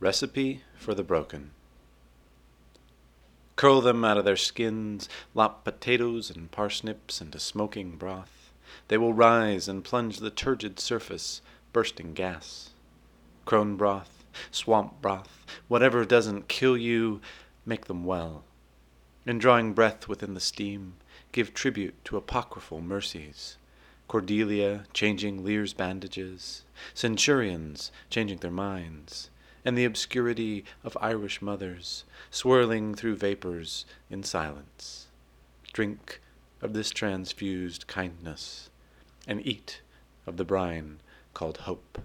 Recipe for the Broken. Curl them out of their skins, lop potatoes and parsnips into smoking broth. They will rise and plunge the turgid surface, bursting gas. Crone broth, swamp broth, whatever doesn't kill you, make them well. In drawing breath within the steam, give tribute to apocryphal mercies. Cordelia changing Lear's bandages, centurions changing their minds, and the obscurity of Irish mothers swirling through vapors in silence. Drink of this transfused kindness, and eat of the brine called hope.